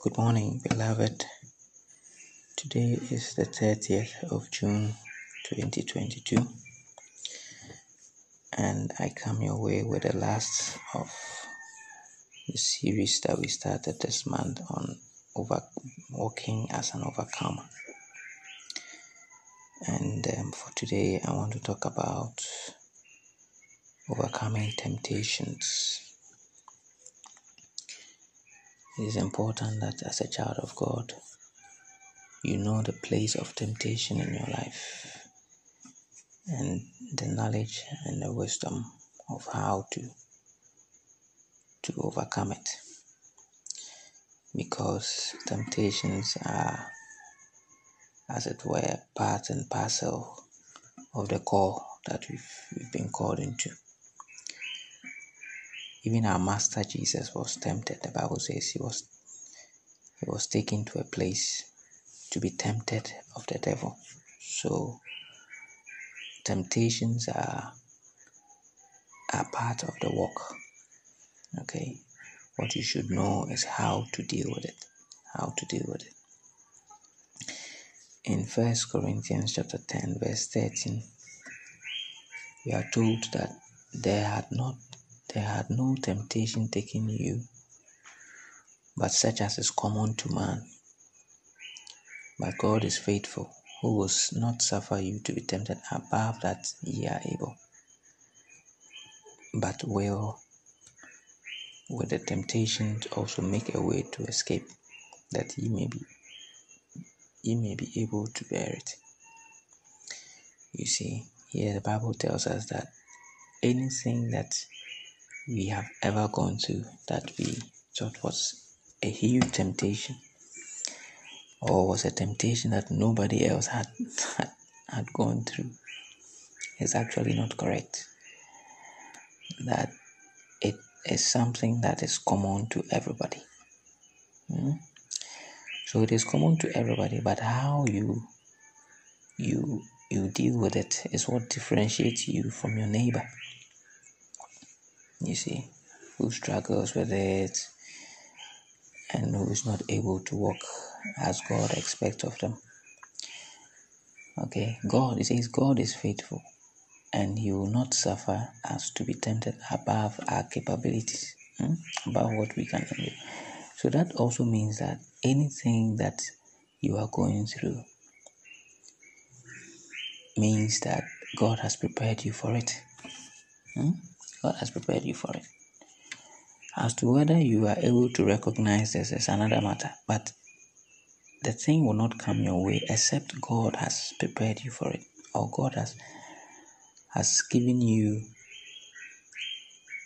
Good morning, beloved. Today is the 30th of June 2022, and I come your way with the last of the series that we started this month on over walking as an overcomer. And um, for today, I want to talk about overcoming temptations. It is important that as a child of God, you know the place of temptation in your life and the knowledge and the wisdom of how to to overcome it. Because temptations are as it were part and parcel of the call that we've, we've been called into even our master Jesus was tempted. The Bible says he was he was taken to a place to be tempted of the devil. So temptations are are part of the walk. Okay. What you should know is how to deal with it. How to deal with it. In First Corinthians chapter 10, verse 13, we are told that there had not there had no temptation taken you, but such as is common to man. But God is faithful, who will not suffer you to be tempted above that ye are able, but will with the temptation also make a way to escape, that ye may be ye may be able to bear it. You see, here the Bible tells us that anything that we have ever gone through that we thought was a huge temptation or was a temptation that nobody else had, had, had gone through is actually not correct. That it is something that is common to everybody. Hmm? So it is common to everybody, but how you you you deal with it is what differentiates you from your neighbor you see, who struggles with it and who is not able to walk as God expects of them. Okay, God, it says God is faithful and He will not suffer us to be tempted above our capabilities, hmm? above what we can do. So that also means that anything that you are going through means that God has prepared you for it. Hmm? God has prepared you for it. As to whether you are able to recognize this is another matter, but the thing will not come your way except God has prepared you for it, or God has has given you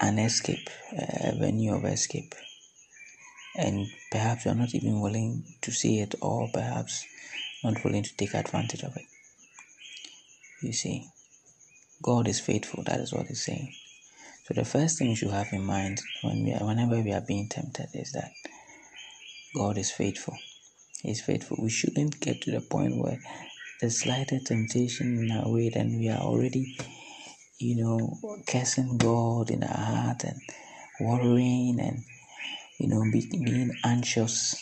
an escape, a venue of escape, and perhaps you are not even willing to see it, or perhaps not willing to take advantage of it. You see, God is faithful. That is what He's saying. So the first thing you should have in mind when we are, whenever we are being tempted is that God is faithful. He's faithful. We shouldn't get to the point where the slightest temptation in our way, then we are already, you know, cursing God in our heart and worrying and, you know, being anxious.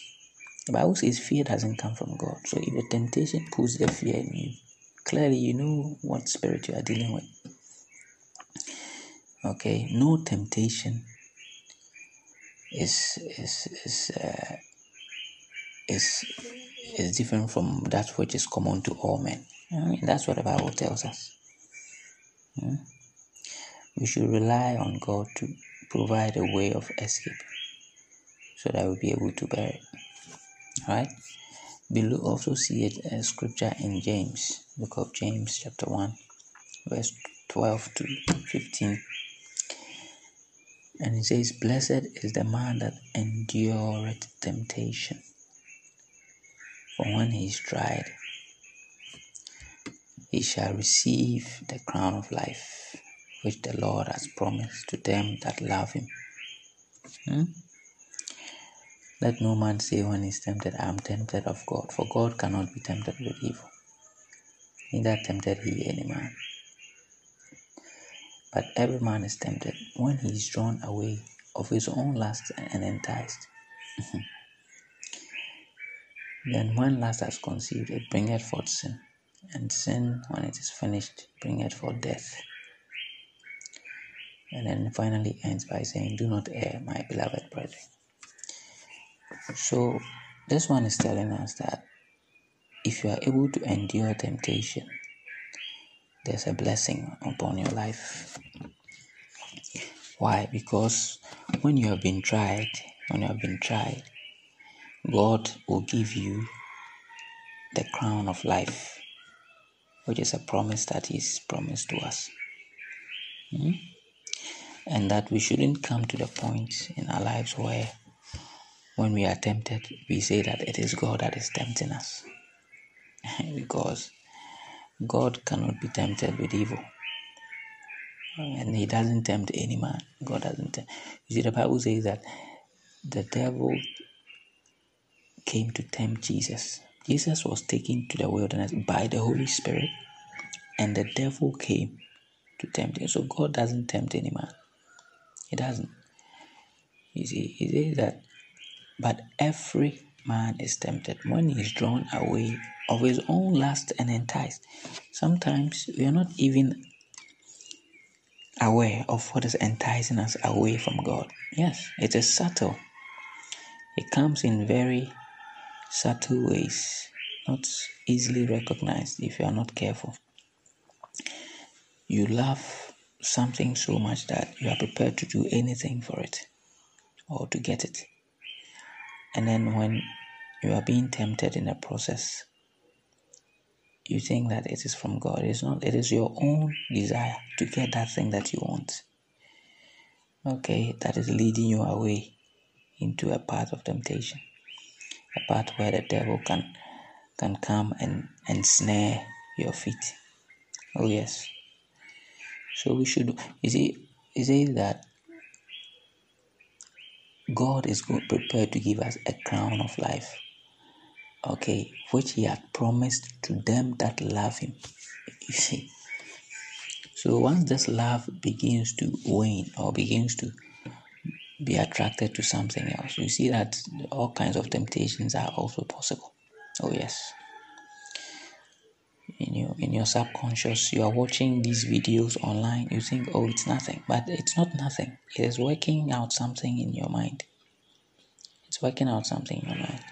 The Bible says fear doesn't come from God. So if the temptation puts the fear in you, clearly you know what spirit you are dealing with. Okay, no temptation is is is uh, is is different from that which is common to all men. I mean, that's what the Bible tells us. Hmm? We should rely on God to provide a way of escape so that we'll be able to bear it. Right? Below also see it a scripture in James, book of James, chapter 1, verse 12 to 15. And he says, Blessed is the man that endureth temptation. For when he is tried, he shall receive the crown of life, which the Lord has promised to them that love him. Hmm? Let no man say when he is tempted, I am tempted of God, for God cannot be tempted with evil. Neither tempted he any man. But every man is tempted when he is drawn away of his own lust and enticed. Mhm. Then when lust has conceived, it bringeth forth sin. And sin, when it is finished, bringeth forth death. And then finally ends by saying, Do not err, my beloved brethren. So this one is telling us that if you are able to endure temptation, there's a blessing upon your life. Why? Because when you have been tried, when you have been tried, God will give you the crown of life, which is a promise that He's promised to us. Hmm? And that we shouldn't come to the point in our lives where, when we are tempted, we say that it is God that is tempting us. because God cannot be tempted with evil. And he doesn't tempt any man. God doesn't tempt. You see, the Bible says that the devil came to tempt Jesus. Jesus was taken to the wilderness by the Holy Spirit, and the devil came to tempt him. So God doesn't tempt any man. He doesn't. You see, he says that, but every man is tempted when he is drawn away of his own lust and enticed. Sometimes we are not even aware of what is enticing us away from God. Yes, it is subtle. It comes in very subtle ways, not easily recognized if you are not careful. You love something so much that you are prepared to do anything for it or to get it. And then when you are being tempted in the process, you think that it is from God. It is not, it is your own desire to get that thing that you want. Okay, that is leading you away into a path of temptation, a path where the devil can can come and and snare your feet. Oh yes. So we should you see you see that God is prepared to give us a crown of life okay, which he had promised to them that love him. You see. So once this love begins to wane or begins to be attracted to something else, you see that all kinds of temptations are also possible. Oh yes. In your in your subconscious, you are watching these videos online, you think, oh it's nothing. But it's not nothing. It is working out something in your mind. It's working out something in your mind.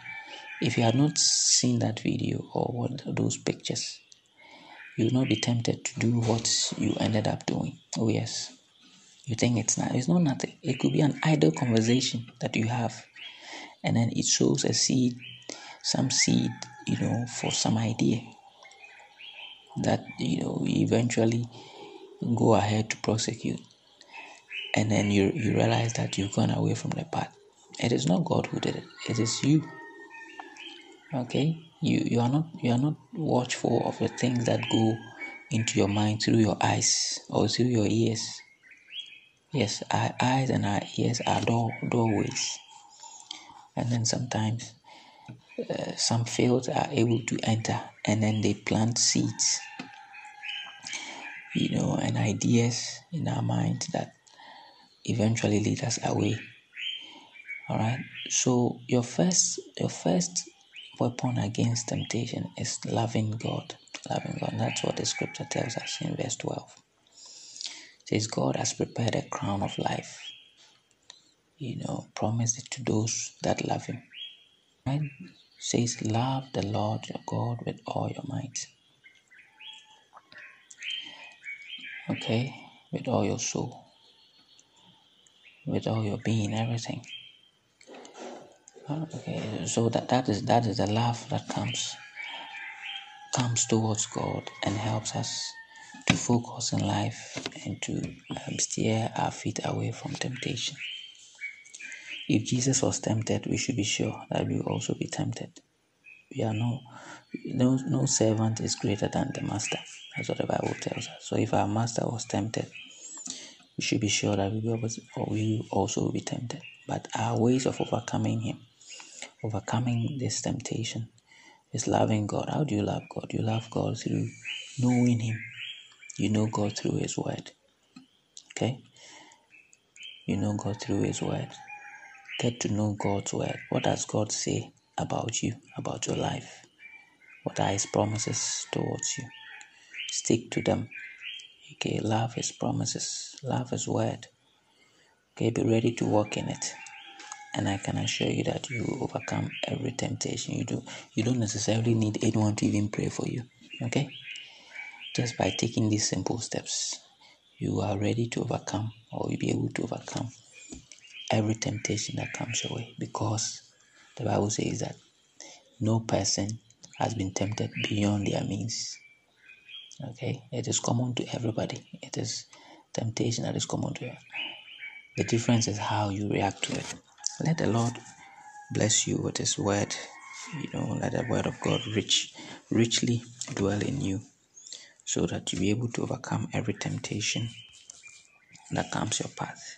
If you had not seen that video or what those pictures, you will not be tempted to do what you ended up doing. Oh yes. You think it's not it's not nothing. It could be an idle conversation that you have and then it sows a seed, some seed, you know, for some idea that you know eventually go ahead to prosecute. And then you you realize that you've gone away from the path. It is not God who did it, it is you. Okay? You you are not you are not watchful of the things that go into your mind through your eyes or through your ears. Yes our eyes and our ears are door doorways. And then sometimes uh, some fields are able to enter and then they plant seeds you know and ideas in our mind that eventually lead us away all right so your first your first weapon against temptation is loving God. Loving God. That's what the scripture tells us in verse 12. It says, God has prepared a crown of life. You know, promised it to those that love Him. Right? Says, Love the Lord your God with all your might. Okay? With all your soul. With all your being, everything. Okay, so that, that is that is the love that comes comes towards God and helps us to focus in life and to um, steer our feet away from temptation. If Jesus was tempted, we should be sure that we will also be tempted. We are no no no servant is greater than the master. That's what the Bible tells us. So if our master was tempted, we should be sure that we will also be tempted. But our ways of overcoming him overcoming this temptation is loving God. How do you love God? You love God through knowing Him. You know God through His Word. Okay? You know God through His Word. Get to know God's Word. What does God say about you, about your life. What are His promises towards you? Stick to them. Okay, love His promises, love His word. Okay, be ready to walk in it. And I can assure you that you will overcome every temptation you do. You don't necessarily need anyone to even pray for you. Okay? Just by taking these simple steps, you are ready to overcome or you'll be able to overcome every temptation that comes your way because the Bible says that no person has been tempted beyond their means. Okay, it is common to everybody. It is temptation that is common to you. The difference is how you react to it. Let the Lord bless you with His word. You know, let the word of God rich, richly dwell in you, so that you be able to overcome every temptation that comes your path.